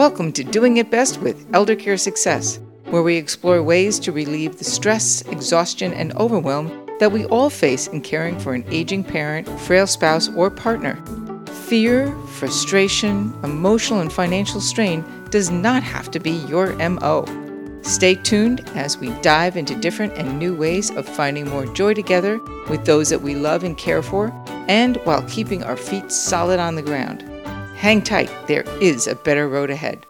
Welcome to Doing It Best with Elder Care Success, where we explore ways to relieve the stress, exhaustion, and overwhelm that we all face in caring for an aging parent, frail spouse, or partner. Fear, frustration, emotional, and financial strain does not have to be your MO. Stay tuned as we dive into different and new ways of finding more joy together with those that we love and care for, and while keeping our feet solid on the ground. Hang tight, there is a better road ahead.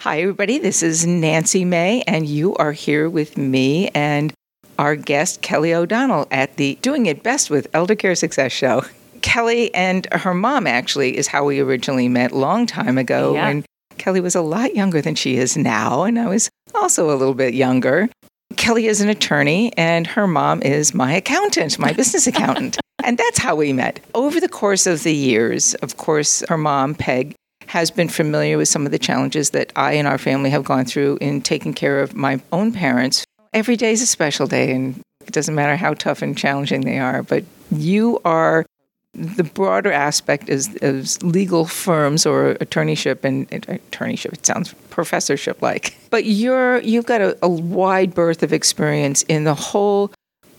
Hi, everybody, this is Nancy May, and you are here with me and our guest, Kelly O'Donnell, at the Doing It Best with Elder Care Success show. Kelly and her mom actually is how we originally met long time ago Yeah. when Kelly was a lot younger than she is now, and I was also a little bit younger. Kelly is an attorney, and her mom is my accountant, my business accountant. And that's how we met. Over the course of the years, of course, her mom, Peg, has been familiar with some of the challenges that I and our family have gone through in taking care of my own parents. Every day is a special day, and it doesn't matter how tough and challenging they are. But you are the broader aspect is, is legal firms or attorneyship and attorneyship it sounds professorship like but you're you've got a, a wide berth of experience in the whole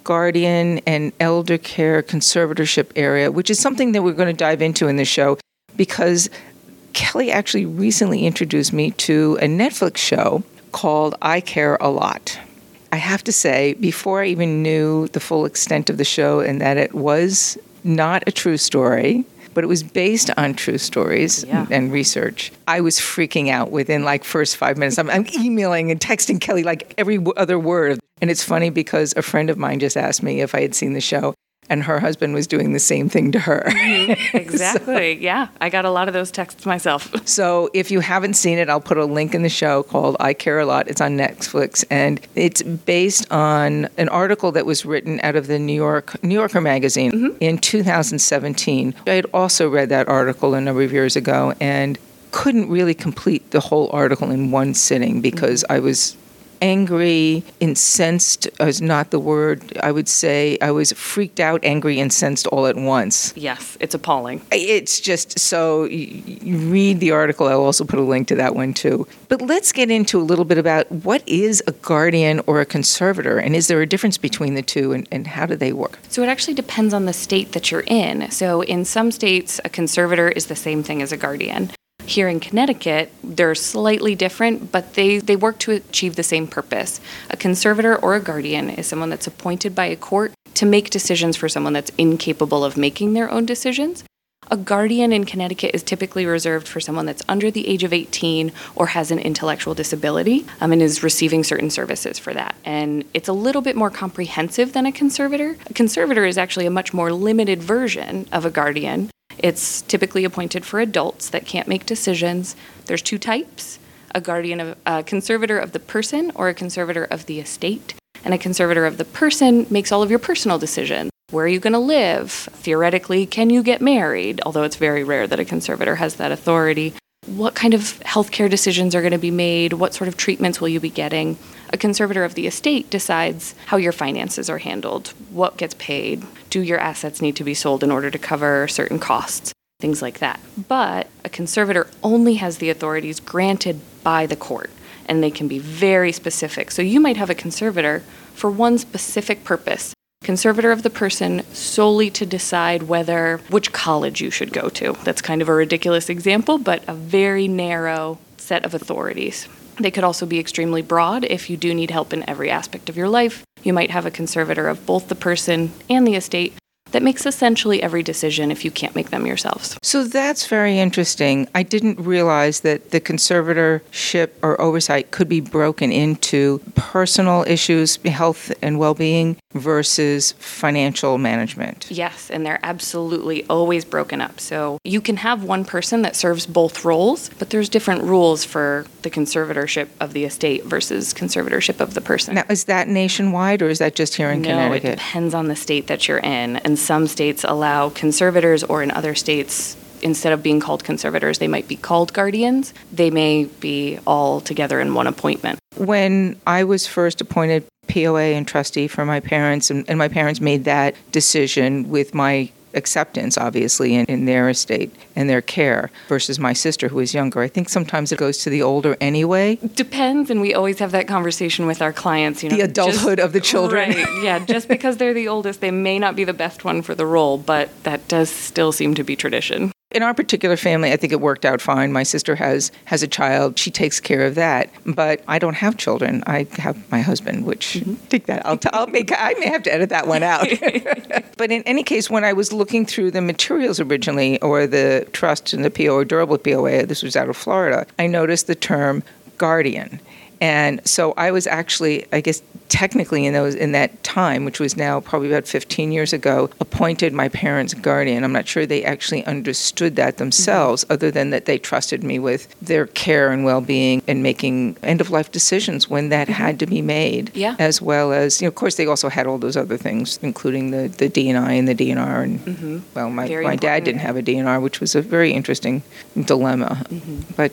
guardian and elder care conservatorship area which is something that we're going to dive into in the show because kelly actually recently introduced me to a netflix show called i care a lot I have to say, before I even knew the full extent of the show and that it was not a true story, but it was based on true stories Yeah. and research, I was freaking out within like first five minutes. I'm, I'm emailing and texting Kelly like every other word. And it's funny because a friend of mine just asked me if I had seen the show, and her husband was doing the same thing to her. Mm-hmm. Exactly. yeah. I got a lot of those texts myself. So if you haven't seen it, I'll put a link in the show called I Care a Lot. It's on Netflix and it's based on an article that was written out of the New York New Yorker magazine mm-hmm. in 2017. I had also read that article a number of years ago and couldn't really complete the whole article in one sitting because mm-hmm. I was angry, incensed is not the word. I would say I was freaked out, angry, incensed all at once Yes, it's appalling. it's just so you, read the article i'll also put a link to that one too but let's get into a little bit about what is a guardian or a conservator and is there a difference between the two and, and how do they work So it actually depends on the state that you're in. So in some states, a conservator is the same thing as a guardian. Here in Connecticut, they're slightly different, but they, they work to achieve the same purpose. A conservator or a guardian is someone that's appointed by a court to make decisions for someone that's incapable of making their own decisions. A guardian in Connecticut is typically reserved for someone that's under the age of 18 or has an intellectual disability um, and is receiving certain services for that. And it's a little bit more comprehensive than a conservator. A conservator is actually a much more limited version of a guardian. It's typically appointed for adults that can't make decisions. There's two types a guardian of a conservator of the person or a conservator of the estate. And a conservator of the person makes all of your personal decisions. Where are you going to live? Theoretically, can you get married? Although it's very rare that a conservator has that authority. What kind of healthcare decisions are going to be made? What sort of treatments will you be getting? A conservator of the estate decides how your finances are handled, what gets paid, do your assets need to be sold in order to cover certain costs, things like that. But a conservator only has the authorities granted by the court, and they can be very specific. So you might have a conservator for one specific purpose conservator of the person solely to decide whether which college you should go to. That's kind of a ridiculous example, but a very narrow set of authorities. They could also be extremely broad if you do need help in every aspect of your life. You might have a conservator of both the person and the estate that makes essentially every decision if you can't make them yourselves. so that's very interesting i didn't realize that the conservatorship or oversight could be broken into personal issues health and well-being versus financial management Yes, and they're absolutely always broken up. So you can have one person that serves both roles, but there's different rules for the conservatorship of the estate versus conservatorship of the person. now is that nationwide or is that just here in no, connecticut it depends on the state that you're in. And some states allow conservators, or in other states, instead of being called conservators, they might be called guardians. They may be all together in one appointment. When I was first appointed POA and trustee for my parents, and, and my parents made that decision with my acceptance, obviously, in, in their estate and their care versus my sister who is younger. I think sometimes it goes to the older anyway. Depends, and we always have that conversation with our clients. You know, The adulthood of the children. Right. Yeah. Just because they're the oldest, they may not be the best one for the role, but that does still seem to be tradition. In our particular family, I think it worked out fine. My sister has has a child; she takes care of that. But I don't have children. I have my husband, which mm-hmm. take that. I'll, t- I'll make. I may have to edit that one out. but in any case, when I was looking through the materials originally, or the trust and the poa durable POA, this was out of Florida. I noticed the term guardian. And so I was actually, I guess, technically in those in that time, which was now probably about 15 years ago, appointed my parents' guardian. I'm not sure they actually understood that themselves, other than that they trusted me with their care and well-being and making end-of-life decisions when that mm-hmm. had to be made. Yeah. As well as, you know, of course, they also had all those other things, including the the DNI and the DNR. And mm-hmm. well, my Very my dad didn't have a DNR, which was a very interesting dilemma. Mm-hmm. But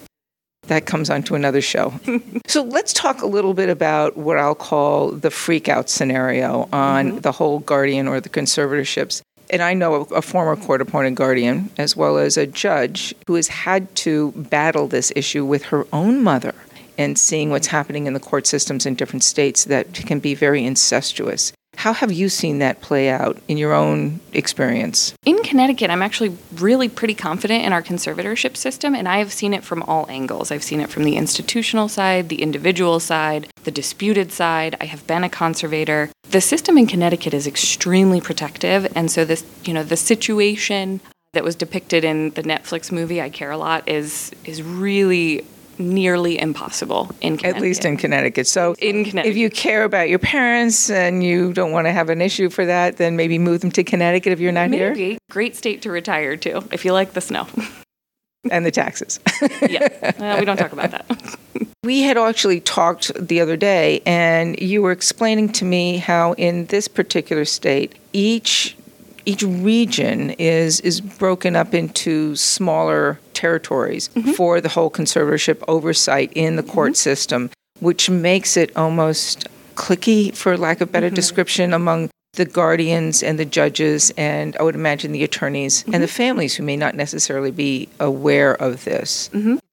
that comes on to another show. so let's talk a little bit about what I'll call the freak out scenario on mm-hmm. the whole guardian or the conservatorships. And I know a, a former court appointed guardian, as well as a judge, who has had to battle this issue with her own mother and seeing what's happening in the court systems in different states that can be very incestuous. How have you seen that play out in your own experience? In Connecticut, I'm actually really pretty confident in our conservatorship system, and I have seen it from all angles. I've seen it from the institutional side, the individual side, the disputed side. I have been a conservator. The system in Connecticut is extremely protective, and so this, you know, the situation that was depicted in the Netflix movie I Care a Lot is is really nearly impossible in Connecticut. At least in Connecticut. So, In Connecticut. if you care about your parents and you don't want to have an issue for that, then maybe move them to Connecticut if you're not here Maybe. Great state to retire to if you like the snow. and the taxes. yeah. We don't talk about that. We had actually talked the other day, and you were explaining to me how in this particular state, each each region is is broken up into smaller territories mm-hmm. for the whole conservatorship oversight in the court mm-hmm. system, which makes it almost clicky, for lack of better mm-hmm. description, among the guardians and the judges, and I would imagine the attorneys and the families who may not necessarily be aware of this.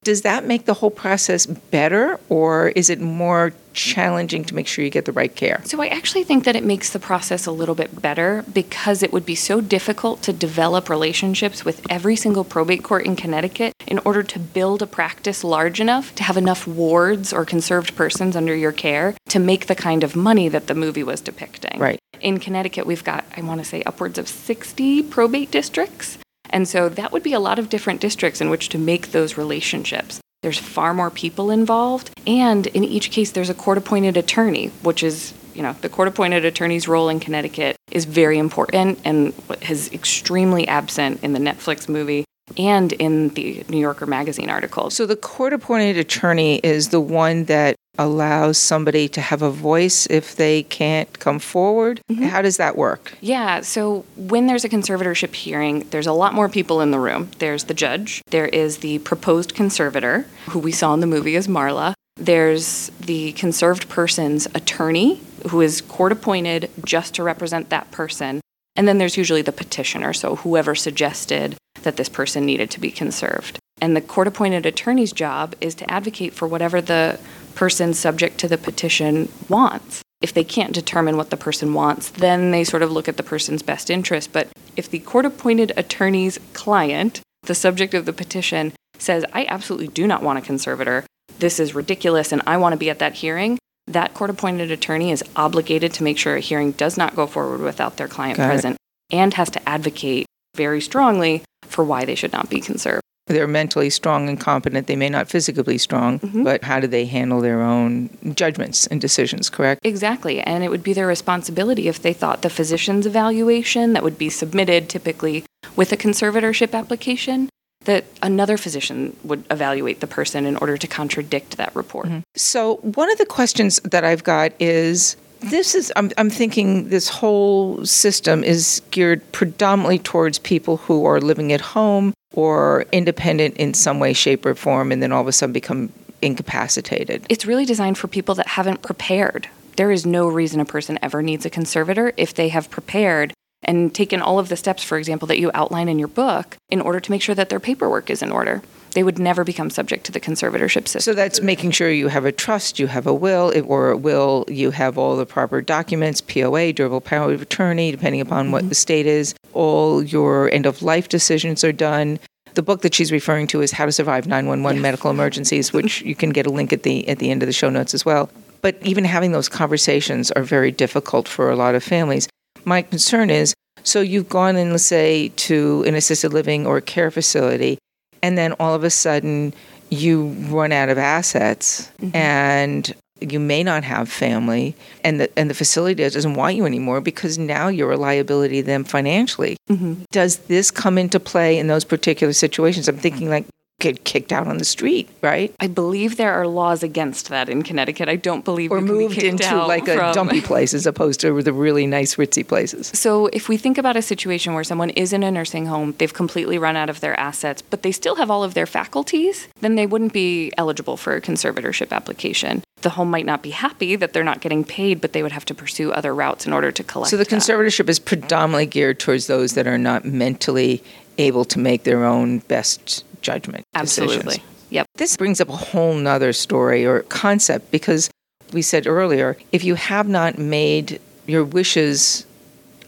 Does that make the whole process better, or is it more challenging to make sure you get the right care? So I actually think that it makes the process a little bit better because it would be so difficult to develop relationships with every single probate court in Connecticut in order to build a practice large enough to have enough wards or conserved persons under your care to make the kind of money that the movie was depicting. Right. In Connecticut, we've got, I want to say, upwards of 60 probate districts. And so that would be a lot of different districts in which to make those relationships. There's far more people involved, and in each case, there's a court appointed attorney, which is, you know, the court appointed attorney's role in Connecticut is very important and is extremely absent in the Netflix movie and in the New Yorker Magazine article. So the court appointed attorney is the one that allows somebody to have a voice if they can't come forward. Mm-hmm. How does that work? Yeah, so when there's a conservatorship hearing, there's a lot more people in the room. There's the judge, there is the proposed conservator, who we saw in the movie as Marla. There's the conserved person's attorney, who is court appointed just to represent that person. And then there's usually the petitioner, so whoever suggested that this person needed to be conserved. And the court appointed attorney's job is to advocate for whatever the person subject to the petition wants. If they can't determine what the person wants, then they sort of look at the person's best interest. But if the court appointed attorney's client, the subject of the petition, says, I absolutely do not want a conservator, this is ridiculous, and I want to be at that hearing, that court appointed attorney is obligated to make sure a hearing does not go forward without their client Got it. present and has to advocate very strongly for why they should not be conserved. They're mentally strong and competent. They may not physically be strong, mm-hmm. but how do they handle their own judgments and decisions, correct? Exactly. And it would be their responsibility if they thought the physician's evaluation that would be submitted typically with a conservatorship application, that another physician would evaluate the person in order to contradict that report. Mm-hmm. So, one of the questions that I've got is this is, I'm, I'm thinking this whole system is geared predominantly towards people who are living at home or independent in some way, shape, or form, and then all of a sudden become incapacitated. It's really designed for people that haven't prepared. There is no reason a person ever needs a conservator if they have prepared and taken all of the steps, for example, that you outline in your book in order to make sure that their paperwork is in order. They would never become subject to the conservatorship system. So that's making sure you have a trust, you have a will, or a will, you have all the proper documents, POA, durable power of attorney, depending upon mm-hmm. what the state is. All your end of life decisions are done. The book that she's referring to is How to Survive 911 yes. Medical Emergencies, which you can get a link at the at the end of the show notes as well. But even having those conversations are very difficult for a lot of families. My concern is so you've gone in, let's say, to an assisted living or a care facility, and then all of a sudden you run out of assets mm-hmm. and you may not have family and the and the facility doesn't want you anymore because now you're a liability to them financially. Mm-hmm. Does this come into play in those particular situations? I'm thinking like get kicked out on the street, right? I believe there are laws against that in Connecticut. I don't believe or moved into like a dumpy place as opposed to the really nice ritzy places. So if we think about a situation where someone is in a nursing home, they've completely run out of their assets, but they still have all of their faculties, then they wouldn't be eligible for a conservatorship application. The home might not be happy that they're not getting paid, but they would have to pursue other routes in order to collect. So the conservatorship that. is predominantly geared towards those that are not mentally able to make their own best judgment. Absolutely. Decisions. Yep. This brings up a whole nother story or concept because we said earlier if you have not made your wishes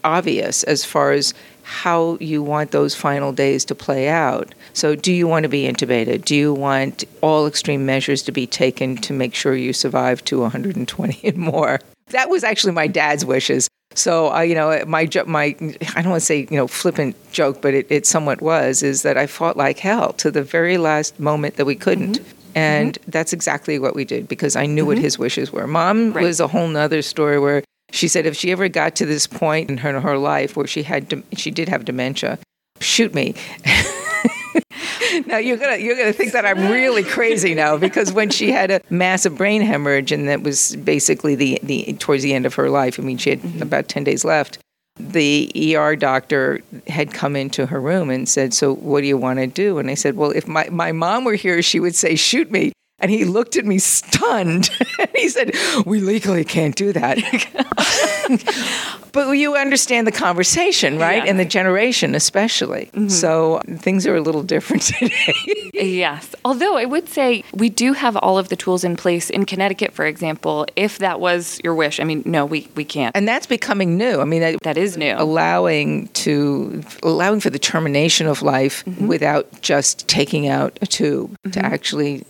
obvious as far as how you want those final days to play out. So, do you want to be intubated? Do you want all extreme measures to be taken to make sure you survive to 120 and more? That was actually my dad's wishes. So, I, you know, my my I don't want to say you know flippant joke, but it, it somewhat was is that I fought like hell to the very last moment that we couldn't. Mm-hmm. And mm-hmm. that's exactly what we did because I knew mm-hmm. what his wishes were. Mom right. was a whole nother story where she said if she ever got to this point in her, her life where she had she did have dementia, shoot me. now you're gonna you're gonna think that I'm really crazy now because when she had a massive brain hemorrhage and that was basically the the towards the end of her life. I mean, she had mm-hmm. about ten days left. The ER doctor had come into her room and said, "So what do you want to do?" And I said, "Well, if my my mom were here, she would say shoot me." And he looked at me stunned. he said, We legally can't do that. but you understand the conversation, right? Yeah. And the generation, especially. Mm-hmm. So things are a little different today. yes. Although I would say we do have all of the tools in place in Connecticut, for example, if that was your wish. I mean, no, we, we can't. And that's becoming new. I mean, that, that is new. Allowing to allowing for the termination of life mm-hmm. without just taking out a tube mm-hmm. to actually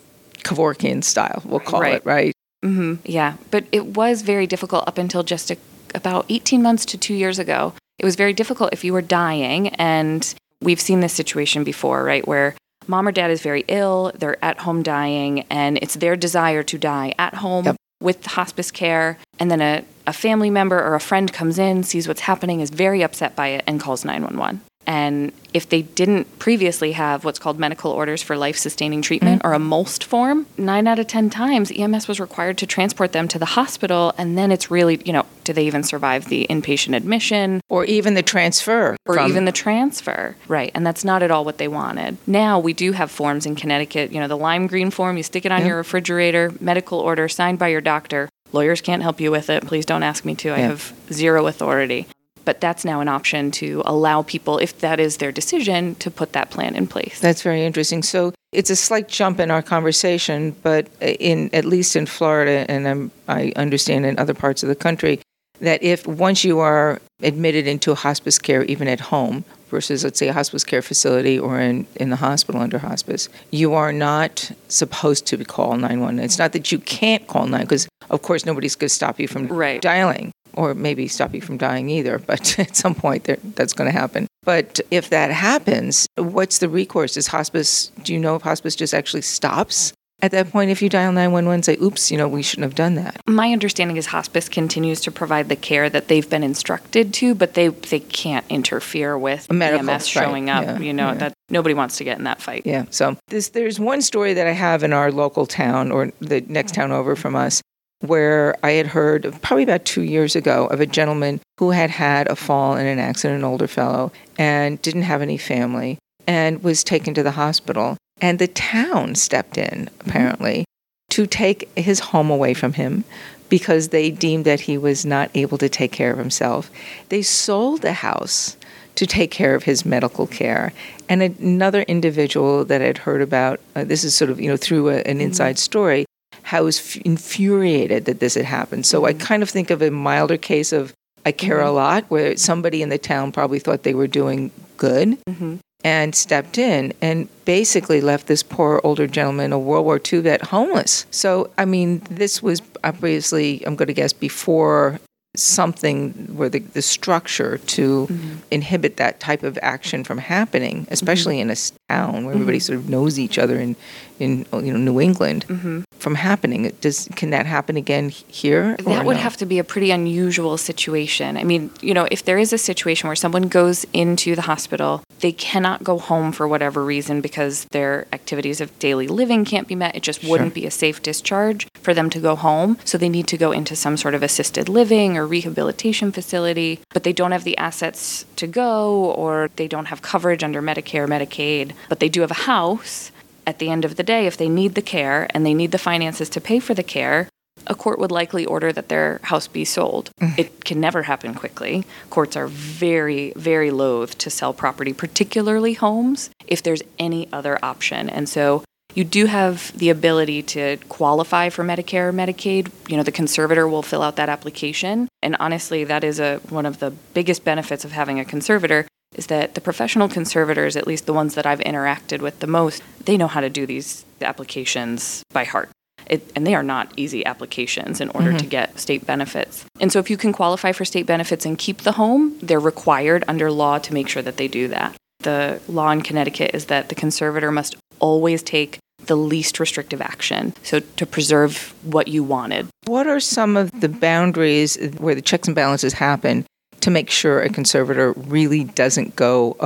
Kevorkian style, we'll call right. it, right? Mm-hmm. Yeah, but it was very difficult up until just a, about 18 months to two years ago. It was very difficult if you were dying, and we've seen this situation before, right? Where mom or dad is very ill, they're at home dying, and it's their desire to die at home yep. with hospice care, and then a, a family member or a friend comes in, sees what's happening, is very upset by it, and calls 911. And if they didn't previously have what's called medical orders for life sustaining treatment mm-hmm. or a MOLST form, nine out of 10 times EMS was required to transport them to the hospital. And then it's really, you know, do they even survive the inpatient admission? Or even the transfer. Or from- even the transfer. Right. And that's not at all what they wanted. Now we do have forms in Connecticut, you know, the lime green form, you stick it on yeah. your refrigerator, medical order signed by your doctor. Lawyers can't help you with it. Please don't ask me to. I yeah. have zero authority but that's now an option to allow people, if that is their decision, to put that plan in place. That's very interesting. So it's a slight jump in our conversation, but in at least in Florida, and I'm, I understand in other parts of the country, that if once you are admitted into hospice care, even at home, versus let's say a hospice care facility or in, in the hospital under hospice, you are not supposed to call 911. It's not that you can't call 9 because of course nobody's going to stop you from right. dialing or maybe stop you from dying either, but at some point that's going to happen. But if that happens, what's the recourse? Is hospice, do you know if hospice just actually stops? At that point, if you dial 911 say, oops, you know, we shouldn't have done that. My understanding is hospice continues to provide the care that they've been instructed to, but they, they can't interfere with medical, EMS showing up. Yeah, you know, yeah. that nobody wants to get in that fight. Yeah. So this, there's one story that I have in our local town or the next town over from us where I had heard probably about two years ago of a gentleman who had had a fall in an accident, an older fellow, and didn't have any family and was taken to the hospital. And the town stepped in, apparently, to take his home away from him, because they deemed that he was not able to take care of himself. They sold the house to take care of his medical care. And another individual that I'd heard about, uh, this is sort of, you know, through a, an mm-hmm. inside story, how was infuriated that this had happened. So mm-hmm. I kind of think of a milder case of I care mm-hmm. a lot, where somebody in the town probably thought they were doing good. Mm-hmm and stepped in and basically left this poor older gentleman, a World War II vet, homeless. So, I mean, this was obviously, I'm going to guess, before something where the, the structure to mm-hmm. inhibit that type of action from happening, especially mm-hmm. in a town where everybody mm-hmm. sort of knows each other in, in you know New England, mm-hmm. From happening. Does can that happen again here? That would no? have to be a pretty unusual situation. I mean, you know, if there is a situation where someone goes into the hospital, they cannot go home for whatever reason because their activities of daily living can't be met. It just wouldn't be a safe discharge for them to go home. So they need to go into some sort of assisted living or rehabilitation facility, but they don't have the assets to go or they don't have coverage under Medicare, Medicaid, but they do have a house. At the end of the day, if they need the care and they need the finances to pay for the care, a court would likely order that their house be sold. Mm. It can never happen quickly. Courts are very, very loath to sell property, particularly homes, if there's any other option. And so you do have the ability to qualify for Medicare or Medicaid. You know, the conservator will fill out that application. And honestly, that is a, one of the biggest benefits of having a conservator is that the professional conservators, at least the ones that I've interacted with the most, they know how to do these applications by heart. It, and they are not easy applications in order mm-hmm. to get state benefits. And so, if you can qualify for state benefits and keep the home, they're required under law to make sure that they do that. The law in Connecticut is that the conservator must always take the least restrictive action. So to preserve what you wanted. What are some of the boundaries where the checks and balances happen to make sure a conservator really doesn't go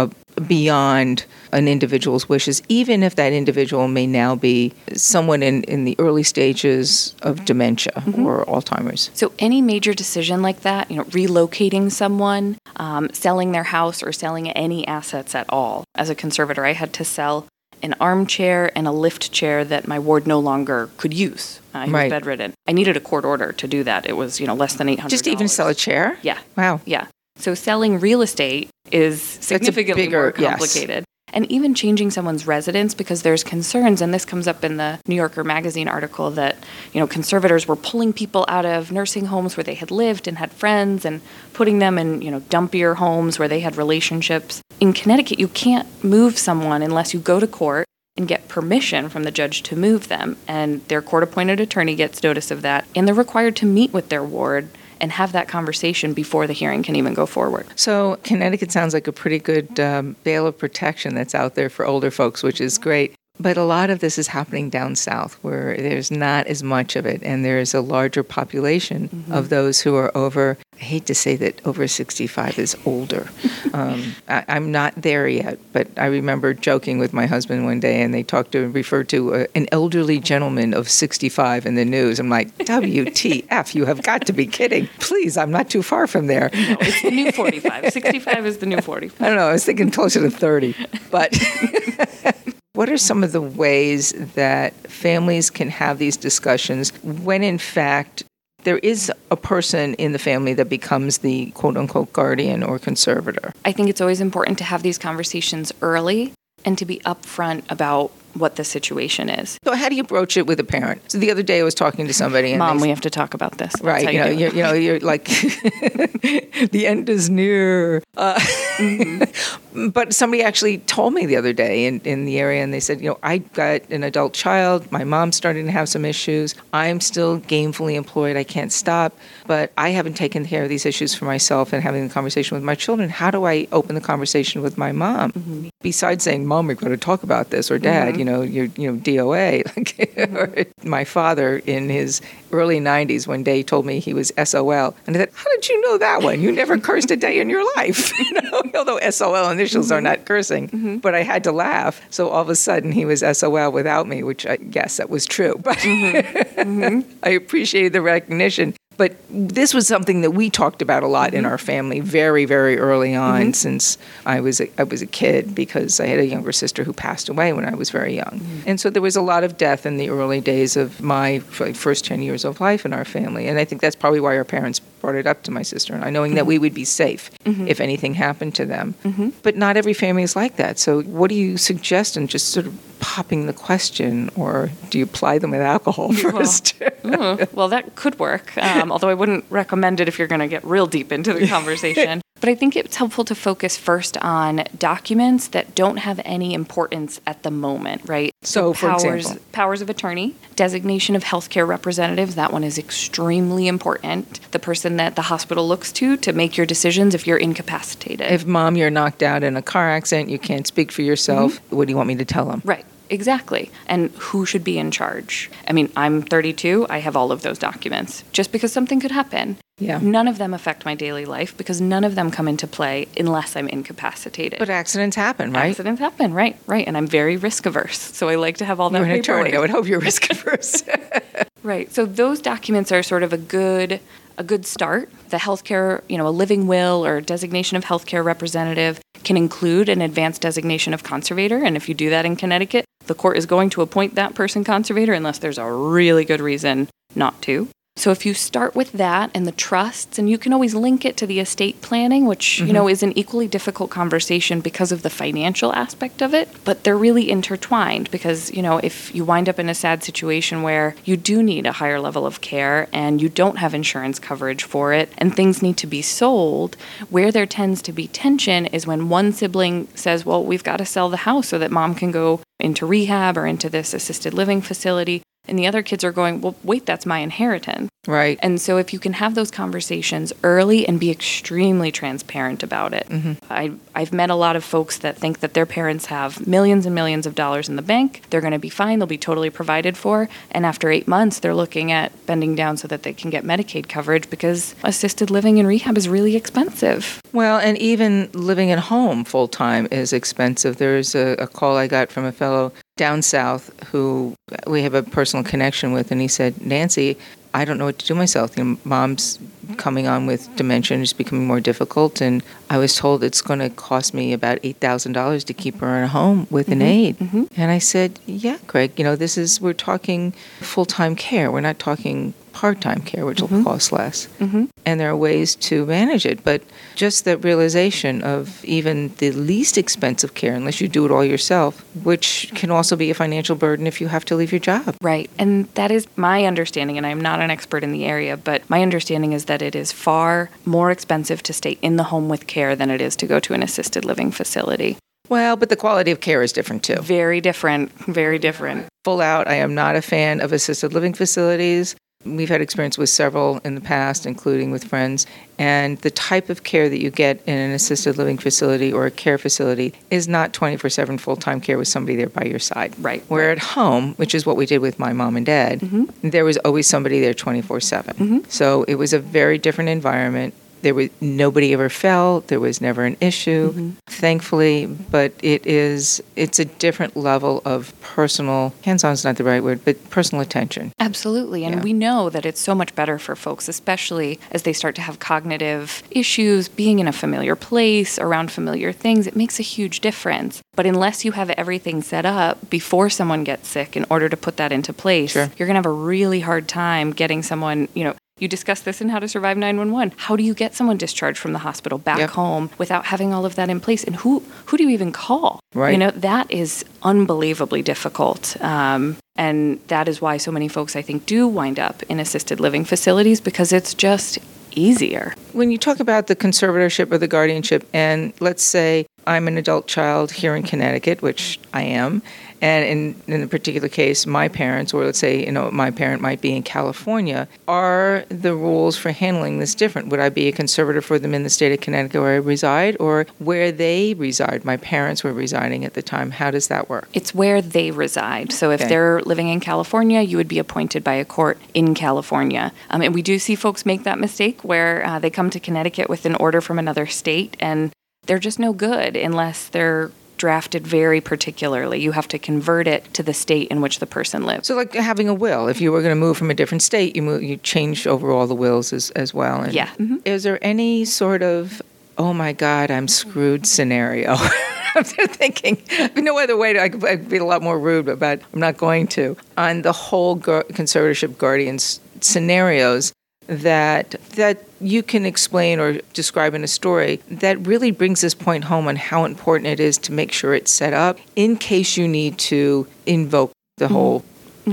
beyond an individual's wishes, even if that individual may now be someone in, in the early stages of dementia mm-hmm. or Alzheimer's. So, any major decision like that, you know, relocating someone, um, selling their house, or selling any assets at all, as a conservator, I had to sell an armchair and a lift chair that my ward no longer could use. Uh, he right. was bedridden. I needed a court order to do that. It was, you know, less than eight hundred. Just even sell a chair? Yeah. Wow. Yeah. So selling real estate is significantly bigger, more complicated. Yes. And even changing someone's residence because there's concerns, and this comes up in the New Yorker magazine article that, you know, conservators were pulling people out of nursing homes where they had lived and had friends and putting them in, you know, dumpier homes where they had relationships. In Connecticut, you can't move someone unless you go to court and get permission from the judge to move them. And their court appointed attorney gets notice of that, and they're required to meet with their ward and have that conversation before the hearing can even go forward. So, Connecticut sounds like a pretty good um, bail of protection that's out there for older folks, which is great. But a lot of this is happening down south where there's not as much of it, and there's a larger population mm-hmm. of those who are over. I hate to say that over 65 is older. um, I, am not there yet, but I remember joking with my husband one day, and they talked to referred to a, an elderly gentleman of 65 in the news. I'm like, WTF, you have got to be kidding. Please, I'm not too far from there. No, it's the new 45. 65 is the new 45. I don't know, I was thinking closer to 30. But. What are some of the ways that families can have these discussions when, in fact, there is a person in the family that becomes the quote unquote guardian or conservator? I think it's always important to have these conversations early and to be upfront about what the situation is. So how do you broach it with a parent? So the other day I was talking to somebody. Mom, we have to talk about this. That's right. You, know, you're, you know, you're like the end is near. Uh, mm-hmm. but somebody actually told me the other day in, in the area, and they said, you know, I got an adult child. My mom's starting to have some issues. I'm still gainfully employed. I can't stop, but I haven't taken care of these issues for myself and having the conversation with my children. How do I open the conversation with my mom? Mm-hmm. Besides saying, "Mom, we've got to talk about this," or "Dad." Mm-hmm you know, your you know DOA. my father in his early 90s one day told me he was SOL, and I said, "How did you know that one? You never cursed a day in your life." you know, although SOL initials mm-hmm. are not cursing, mm-hmm. but I had to laugh. So all of a sudden he was SOL without me, which I guess that was true. But mm-hmm. mm-hmm. I appreciated the recognition. But this was something that we talked about a lot Mm-hmm. in our family very, very early on since I was a, I was a kid because I had a younger sister who passed away when I was very young. Mm-hmm. And so there was a lot of death in the early days of my first 10 years of life in our family. And I think that's probably why our parents brought it up to my sister and I, knowing Mm-hmm. that we would be safe if anything happened to them. But not every family is like that. So what do you suggest And just sort of popping the question or do you apply them with alcohol first? Ooh, well, that could work, um, although I wouldn't recommend it if you're going to get real deep into the conversation. But I think it's helpful to focus first on documents that don't have any importance at the moment, right? So, for powers, example? powers of attorney, designation of healthcare representatives, that one is extremely important. The person that the hospital looks to to make your decisions if you're incapacitated. If mom, you're knocked out in a car accident, you can't speak for yourself, what do you want me to tell them? Right, exactly. And who should be in charge? I mean, I'm 32, I have all of those documents. Just because something could happen, Yeah. none of them affect my daily life because none of them come into play unless I'm incapacitated. But accidents happen, right? Accidents happen, right, right. And I'm very risk averse. So I like to have all that You're an attorney. I would hope you're risk averse. Right. So those documents are sort of a good a good start. The healthcare, you know, a living will or designation of healthcare representative can include an advanced designation of conservator, and if you do that in Connecticut, the court is going to appoint that person conservator unless there's a really good reason not to. So if you start with that and the trusts, and you can always link it to the estate planning, which you know mm-hmm. is an equally difficult conversation because of the financial aspect of it, but they're really intertwined because you know if you wind up in a sad situation where you do need a higher level of care and you don't have insurance coverage for it, and things need to be sold, where there tends to be tension is when one sibling says, "Well, we've got to sell the house so that mom can go into rehab or into this assisted living facility." And the other kids are going, well, wait, that's my inheritance. right. And so, if you can have those conversations early and be extremely transparent about it, mm-hmm. I, I've met a lot of folks that think that their parents have millions and millions of dollars in the bank. They're going to be fine. They'll be totally provided for. And after eight months, they're looking at bending down so that they can get Medicaid coverage because assisted living and rehab is really expensive. Well, and even living at home full time is expensive. There's a, a call I got from a fellow down south who we have a personal connection with, and he said, Nancy, I don't know what to do myself. You know, mom's coming on with dementia and it's becoming more difficult, and I was told it's going to cost me about eight thousand dollars to keep her in a home with an mm-hmm. aide. Mm-hmm. And I said, Yeah, Craig. you know, this is we're talking full time care. We're not talking part time care, which will mm-hmm. cost less. Mm-hmm. And there are ways to manage it, but just that realization of even the least expensive care, unless you do it all yourself, which can also be a financial burden if you have to leave your job. Right. And that is my understanding, and I'm not an expert in the area, but my understanding is that it is far more expensive to stay in the home with care than it is to go to an assisted living facility. Well, but the quality of care is different too. Very different, very different. Full out, I am not a fan of assisted living facilities. We've had experience with several in the past, including with friends. And the type of care that you get in an assisted living facility or a care facility is not 24 7 full time care with somebody there by your side. Right. Where at home, which is what we did with my mom and dad, mm-hmm. there was always somebody there 24 7. Mm-hmm. So it was a very different environment. There was nobody ever fell. There was never an issue, mm-hmm. thankfully. But it is it's a different level of personal hands-on is not the right word, but personal attention. Absolutely. And Yeah. we know that it's so much better for folks, especially as they start to have cognitive issues, being in a familiar place, around familiar things. It makes a huge difference. But unless you have everything set up before someone gets sick in order to put that into place, Sure. you're going to have a really hard time getting someone, you know. You discussed this in How to Survive 911. How do you get someone discharged from the hospital back Yep. home without having all of that in place? And who who do you even call? Right. You know, that is unbelievably difficult. Um, and that is why so many folks, I think, do wind up in assisted living facilities because it's just easier. When you talk about the conservatorship or the guardianship, and let's say I'm an adult child here in Connecticut, which I am, and in, in a particular case, my parents, or let's say, you know, my parent might be in California, are the rules for handling this different? Would I be a conservator for them in the state of Connecticut where I reside, or where they reside? My parents were residing at the time. How does that work? It's where they reside. So if Okay. they're living in California, you would be appointed by a court in California. Um, and we do see folks make that mistake where uh, they come to Connecticut with an order from another state and they're just no good unless they're drafted very particularly. You have to convert it to the state in which the person lives. So, like having a will, if you were going to move from a different state, you move, you change over all the wills as, as well. And Yeah. Mhm. Is there any sort of, oh my God, I'm screwed scenario? I'm thinking, no other way. To, I could I'd be a lot more rude, but I'm not going to. On the whole gu- conservatorship guardians scenarios that that you can explain or describe in a story that really brings this point home on how important it is to make sure it's set up in case you need to invoke the whole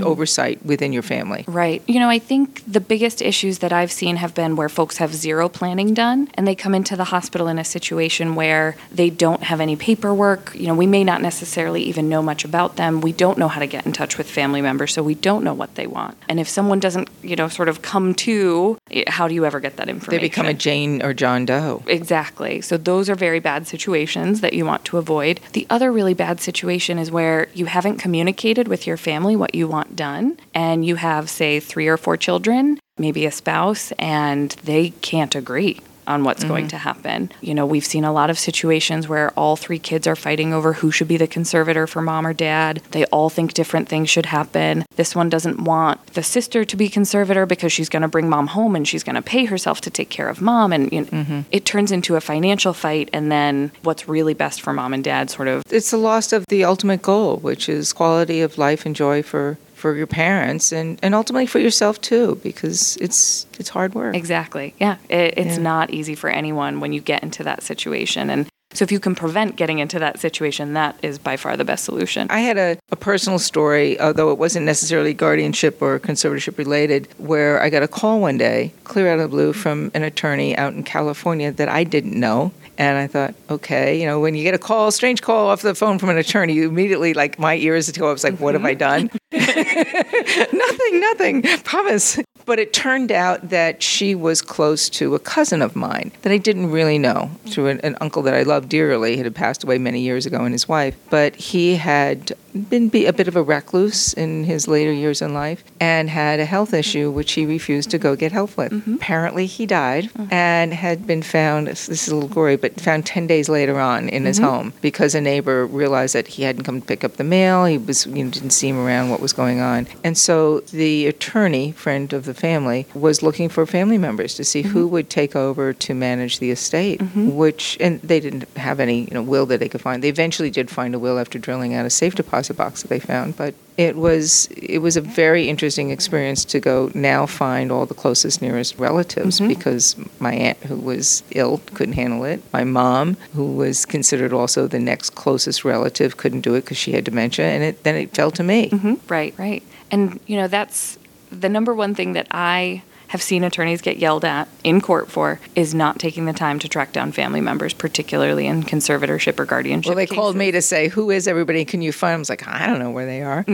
oversight within your family. Right. You know, I think the biggest issues that I've seen have been where folks have zero planning done and they come into the hospital in a situation where they don't have any paperwork. You know, we may not necessarily even know much about them. We don't know how to get in touch with family members, so we don't know what they want. And if someone doesn't, you know, sort of come to, eh, how do you ever get that information? They become a Jane or John Doe. Exactly. So those are very bad situations that you want to avoid. The other really bad situation is where you haven't communicated with your family what you want done and you have say 3 or 4 children, maybe a spouse and they can't agree on what's going mm-hmm. to happen. You know, we've seen a lot of situations where all three kids are fighting over who should be the conservator for mom or dad. They all think different things should happen. This one doesn't want the sister to be conservator because she's going to bring mom home and she's going to pay herself to take care of mom and you know, mm-hmm. it turns into a financial fight and then what's really best for mom and dad sort of It's the loss of the ultimate goal, which is quality of life and joy for, for your parents and, and ultimately for yourself too, because it's it's hard work. Exactly. Yeah. It, it's Yeah. not easy for anyone when you get into that situation. And so if you can prevent getting into that situation, that is by far the best solution. I had a, a personal story, although it wasn't necessarily guardianship or conservatorship related, where I got a call one day, clear out of the blue, from an attorney out in California that I didn't know. And I thought, okay, you know, when you get a call, strange call off the phone from an attorney, you immediately, like, my ears go up. It's like, what have I mm-hmm. done? nothing, nothing, promise. But it turned out that she was close to a cousin of mine that I didn't really know through an, an uncle that I loved dearly. He had passed away many years ago, and his wife. But he had been be a bit of a recluse in his later years in life and had a health issue which he refused to go get help with. Mm-hmm. Apparently, he died uh-huh. and had been found. This is a little gory, but found ten days later on in his mm-hmm. home because a neighbor realized that he hadn't come to pick up the mail. He was you know, didn't see him around. What was going on? And so the attorney, friend of the family, was looking for family members to see who mm-hmm. would take over to manage the estate. Which and they didn't have any you know will that they could find. They eventually did find a will after drilling out a safe deposit box that they found, but it was it was a very interesting experience to go now find all the closest nearest relatives because my aunt who was ill couldn't handle it my mom who was considered also the next closest relative couldn't do it because she had dementia and it then it fell to me Mhm. Right, right. And, you know, that's the number one thing that I have seen attorneys get yelled at in court for is not taking the time to track down family members, particularly in conservatorship or guardianship. well they called me to say who is everybody can you find 'em?" I was like I don't know where they are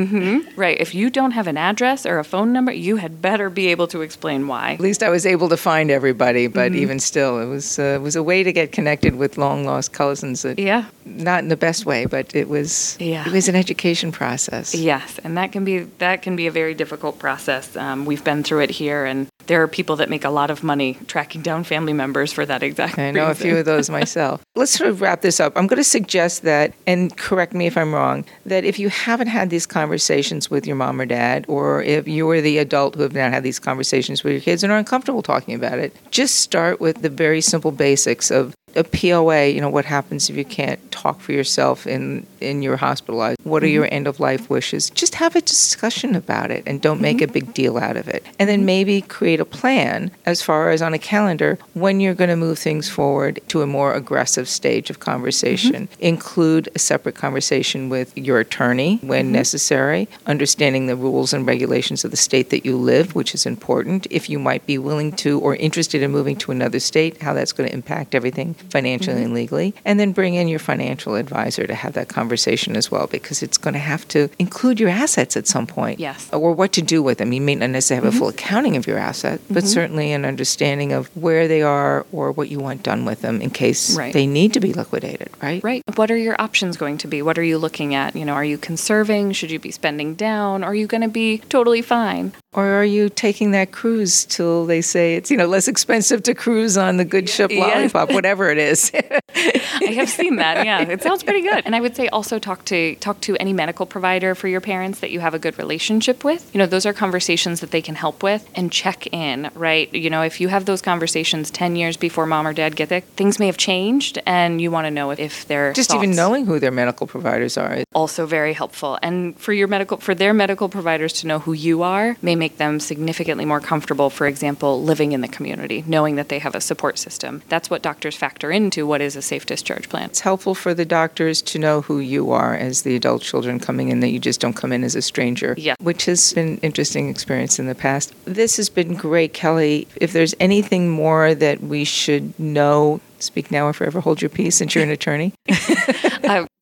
Right. If you don't have an address or a phone number, you had better be able to explain why. At least I was able to find everybody, but Mm-hmm. even still, it was uh, it was a way to get connected with long lost cousins. That, Yeah. not in the best way, but it was Yeah. it was an education process. Yes, and that can be that can be a very difficult process. Um, we've been through it here, and there are people that make a lot of money tracking down family members for that exact. I know a few of those myself. Let's sort of wrap this up. I'm going to suggest that, and correct me if I'm wrong, that if you haven't had these conversations with your mom or dad, or if you are the adult who have not had these conversations with your kids and are uncomfortable talking about it, just start with the very simple basics of a POA, you know, what happens if you can't talk for yourself in, in your hospitalized? What are your mm-hmm. end of life wishes? Just have a discussion about it and don't make a mm-hmm. big deal out of it. And then maybe create a plan as far as on a calendar when you're going to move things forward to a more aggressive stage of conversation. Mm-hmm. Include a separate conversation with your attorney when necessary, understanding the rules and regulations of the state that you live, which is important. If you might be willing to or interested in moving to another state, how that's going to impact everything financially and legally. And then bring in your financial advisor to have that conversation conversation as well because it's going to have to include your assets at some point. Yes. Or what to do with them. You may not necessarily have a mm-hmm. full accounting of your asset, but mm-hmm. certainly an understanding of where they are or what you want done with them in case Right. they need to be liquidated, right? Right. What are your options going to be? What are you looking at? You know, are you conserving? Should you be spending down? Are you going to be totally fine? Or are you taking that cruise till they say it's, you know, less expensive to cruise on the good ship lollipop, whatever it is. I have seen that. Yeah, it sounds pretty good. And I would say also talk to talk to any medical provider for your parents that you have a good relationship with. You know, those are conversations that they can help with and check in, right? You know, if you have those conversations 10 years before mom or dad get there, things may have changed and you want to know if, if they're Just even knowing who their medical providers are. also very helpful. And for your medical for their medical providers to know who you are may make them significantly more comfortable, for example, living in the community, knowing that they have a support system. That's what doctors factor into what is a safe discharge plan. It's helpful for the doctors to know who you are as the adult children coming in, that you just don't come in as a stranger. Yeah. Which has been an interesting experience in the past. This has been great, Kelly. If there's anything more that we should know, speak now or forever hold your peace since you're an attorney.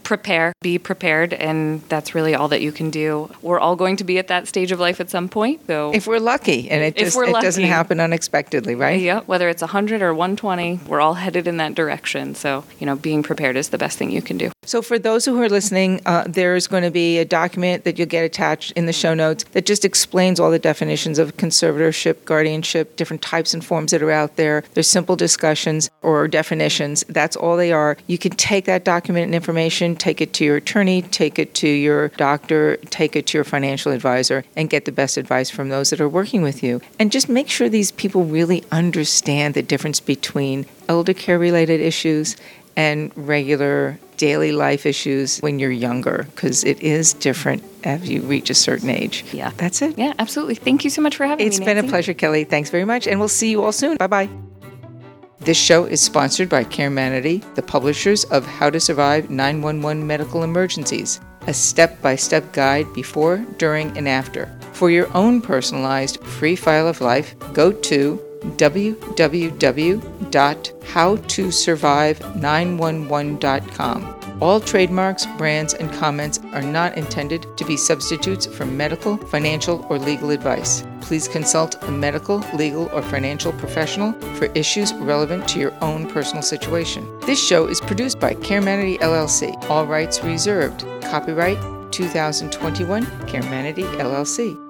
prepare, be prepared, and that's really all that you can do. We're all going to be at that stage of life at some point, so If we're lucky and it just it doesn't happen unexpectedly, right? yeah, whether it's 100 or 120, we're all headed in that direction. So, you know, being prepared is the best thing you can do. So, for those who are listening, uh, there's going to be a document that you'll get attached in the show notes that just explains all the definitions of conservatorship, guardianship, different types and forms that are out there. There's simple discussions or definitions. That's all they are. You can take that document and information, take it to your attorney, take it to your doctor, take it to your financial advisor, and get the best advice from those that are working with you. And just make sure these people really understand the difference between elder care related issues and regular daily life issues when you're younger because it is different as you reach a certain age. Yeah. That's it. Yeah, absolutely. Thank you so much for having It's me. It's been a pleasure, Kelly. Thanks very much, and we'll see you all soon. Bye bye. This show is sponsored by Caremanity, the publishers of How to Survive 911 Medical Emergencies, a step by step guide before, during, and after. For your own personalized free file of life, go to www.howtosurvive911.com. All trademarks, brands, and comments are not intended to be substitutes for medical, financial, or legal advice. Please consult a medical, legal, or financial professional for issues relevant to your own personal situation. This show is produced by Caremanity LLC. All rights reserved. Copyright 2021 Caremanity LLC.